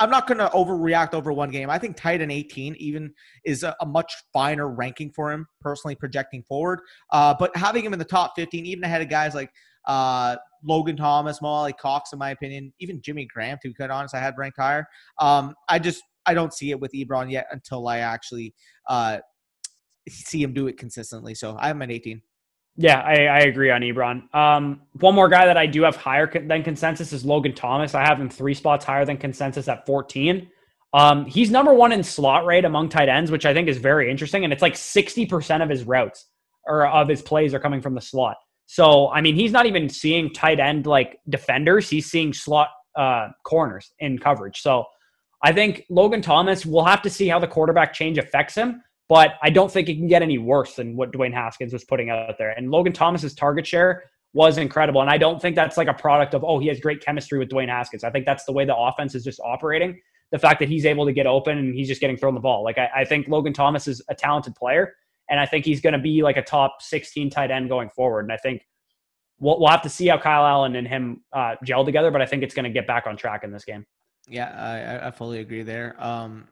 I'm not going to overreact over one game. I think tight end 18 even is a, a, much finer ranking for him, personally projecting forward. Uh, but having him in the top 15, even ahead of guys like uh, Logan Thomas, Mo Alie-Cox, in my opinion, even Jimmy Graham, to be quite honest, I had ranked higher. Um, I just I don't see it with Ebron yet until I actually uh, see him do it consistently. So I'm at 18. Yeah, I, I agree on Ebron. Um, one more guy that I do have higher than consensus is Logan Thomas. I have him three spots higher than consensus at 14. Um, he's number one in slot rate among tight ends, which I think is very interesting. And it's like 60% of his routes or of his plays are coming from the slot. So, I mean, he's not even seeing tight end like defenders, he's seeing slot uh, corners in coverage. So, I think Logan Thomas, we'll have to see how the quarterback change affects him. but I don't think it can get any worse than what Dwayne Haskins was putting out there. And Logan Thomas's target share was incredible. And I don't think that's like a product of, oh, he has great chemistry with Dwayne Haskins. I think that's the way the offense is just operating. The fact that he's able to get open and he's just getting thrown the ball. Like, I, I think Logan Thomas is a talented player. And I think he's going to be like a top 16 tight end going forward. And I think we'll, we'll have to see how Kyle Allen and him uh, gel together, but I think it's going to get back on track in this game. Yeah, I, I fully agree there. Um,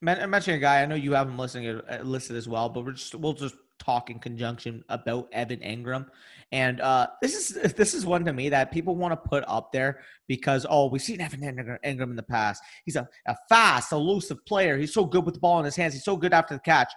mentioning a guy, I know you have him listening uh, listed as well, but we're just we'll just talk in conjunction about Evan Engram, And uh, this is this is one to me that people want to put up there because oh we've seen Evan Engram in the past. He's a, a fast, elusive player. He's so good with the ball in his hands. He's so good after the catch.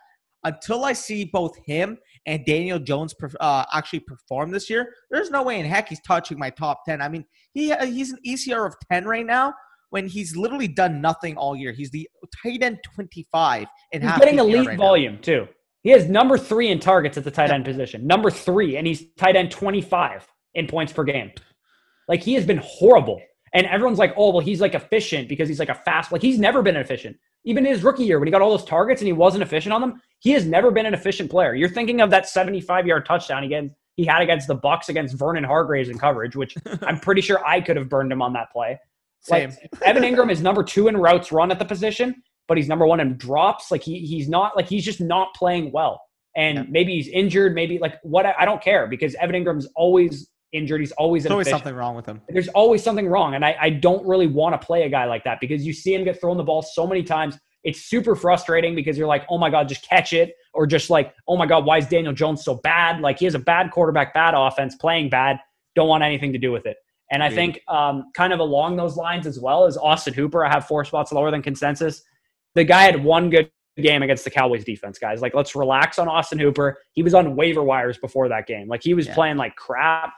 Until I see both him and Daniel Jones uh, actually perform this year, there's no way in heck he's touching my top ten. I mean, he he's an ECR of ten right now when he's literally done nothing all year. He's the tight end 25 and he's getting elite right volume now. too. He has number three in targets at the tight end position, number three, and he's tight end 25 in points per game. Like he has been horrible. And everyone's like, oh, well, he's like efficient because he's like a fast, like he's never been efficient. Even his rookie year, when he got all those targets and he wasn't efficient on them, he has never been an efficient player. You're thinking of that 75 yard touchdown again he had against the Bucs against Vernon Hargreaves in coverage, which I'm pretty sure I could have burned him on that play. Same. Like, Evan Engram is number two in routes run at the position, but he's number one in drops. Like he he's not like he's just not playing well and yeah. maybe he's injured, maybe like what I, don't care because Evan Engram's always injured. He's always There's always something wrong with him. There's always something wrong, and I, I don't really want to play a guy like that because you see him get thrown the ball so many times. It's super frustrating because you're like, oh my god, just catch it, or just like, oh my god, why is Daniel Jones so bad? Like he has a bad quarterback, bad offense, playing bad. Don't want anything to do with it. And I think um, kind of along those lines as well as Austin Hooper. I have four spots lower than consensus. The guy had one good game against the Cowboys defense, guys. Like, let's relax on Austin Hooper. He was on waiver wires before that game. Like, he was yeah. playing like crap.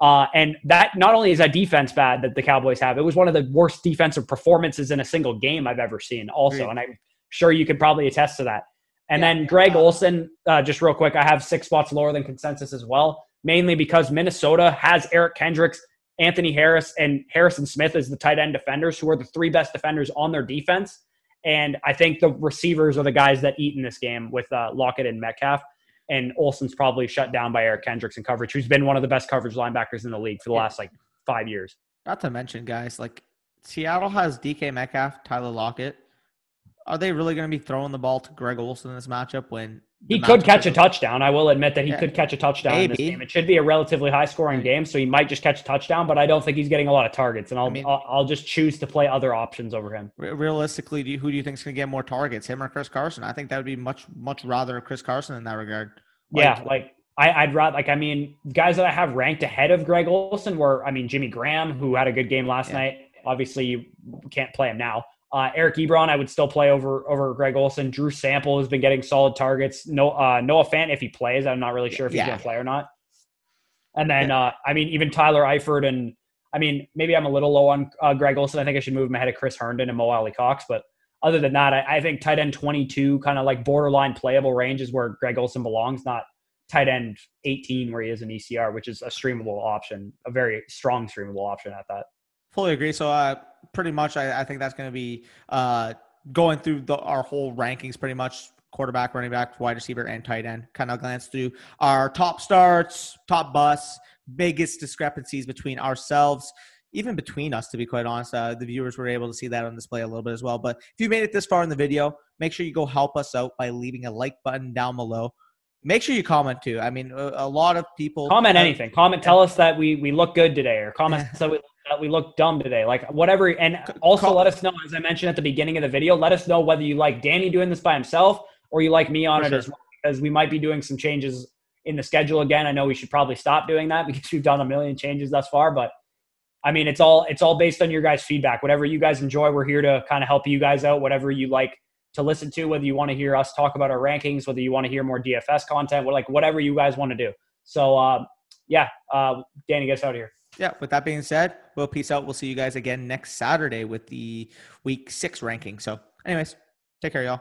Uh, and that not only is that defense bad that the Cowboys have, it was one of the worst defensive performances in a single game I've ever seen, also. And I'm sure you could probably attest to that. And yeah. then Greg Olsen, uh, just real quick, I have six spots lower than consensus as well, mainly because Minnesota has Eric Kendricks, Anthony Harris, and Harrison Smith as the tight end defenders, who are the three best defenders on their defense. And I think the receivers are the guys that eat in this game with uh, Lockett and Metcalf. And Olsen's probably shut down by Eric Kendricks in coverage, who's been one of the best coverage linebackers in the league for the yeah. last like five years. Not to mention, guys, like Seattle has DK Metcalf, Tyler Lockett. Are they really going to be throwing the ball to Greg Olsen in this matchup when he could catch a touchdown. I will admit that he yeah. could catch a touchdown Maybe. in this game. It should be a relatively high scoring game, so he might just catch a touchdown, but I don't think he's getting a lot of targets, and I'll I mean, I'll, I'll, just choose to play other options over him. Realistically, do you, who do you think is going to get more targets, him or Chris Carson? I think that would be much much rather Chris Carson in that regard. Like, yeah, like I, would rather like I mean guys that I have ranked ahead of Greg Olsen were I mean Jimmy Graham who had a good game last yeah. night. Obviously, you can't play him now. Uh, Eric Ebron, I would still play over over Greg Olsen. Drew Sample has been getting solid targets. No, uh, Noah Fant, if he plays, I'm not really sure if he's yeah. going to play or not. And then, yeah. uh, I mean, even Tyler Eifert, and I mean, maybe I'm a little low on uh, Greg Olsen. I think I should move him ahead of Chris Herndon and Mo Alie-Cox. But other than that, I, I think tight end 22, kind of like borderline playable range, is where Greg Olsen belongs, not tight end 18 where he is an ECR, which is a streamable option, a very strong streamable option at that. Fully agree. So, uh, pretty much, I, I think that's going to be uh, going through the, our whole rankings pretty much quarterback, running back, wide receiver, and tight end. Kind of glance through our top starts, top busts, biggest discrepancies between ourselves, even between us, to be quite honest. Uh, the viewers were able to see that on display a little bit as well. But if you made it this far in the video, make sure you go help us out by leaving a like button down below. Make sure you comment too. I mean, a, a lot of people comment anything. Comment, tell us that we we look good today, or comment so we that we look dumb today. Like whatever. And also let us know, as I mentioned at the beginning of the video, let us know whether you like Danny doing this by himself or you like me on For it sure. as well, because we might be doing some changes in the schedule again. I know we should probably stop doing that because we've done a million changes thus far, but I mean, it's all it's all based on your guys' feedback. Whatever you guys enjoy, we're here to kind of help you guys out. Whatever you like to listen to, whether you want to hear us talk about our rankings, whether you want to hear more DFS content, like whatever you guys want to do. So, uh, yeah, uh, Danny, get us out of here yeah, with that being said, we'll peace out. We'll see you guys again next Saturday with the week six ranking. So, anyways, take care, y'all.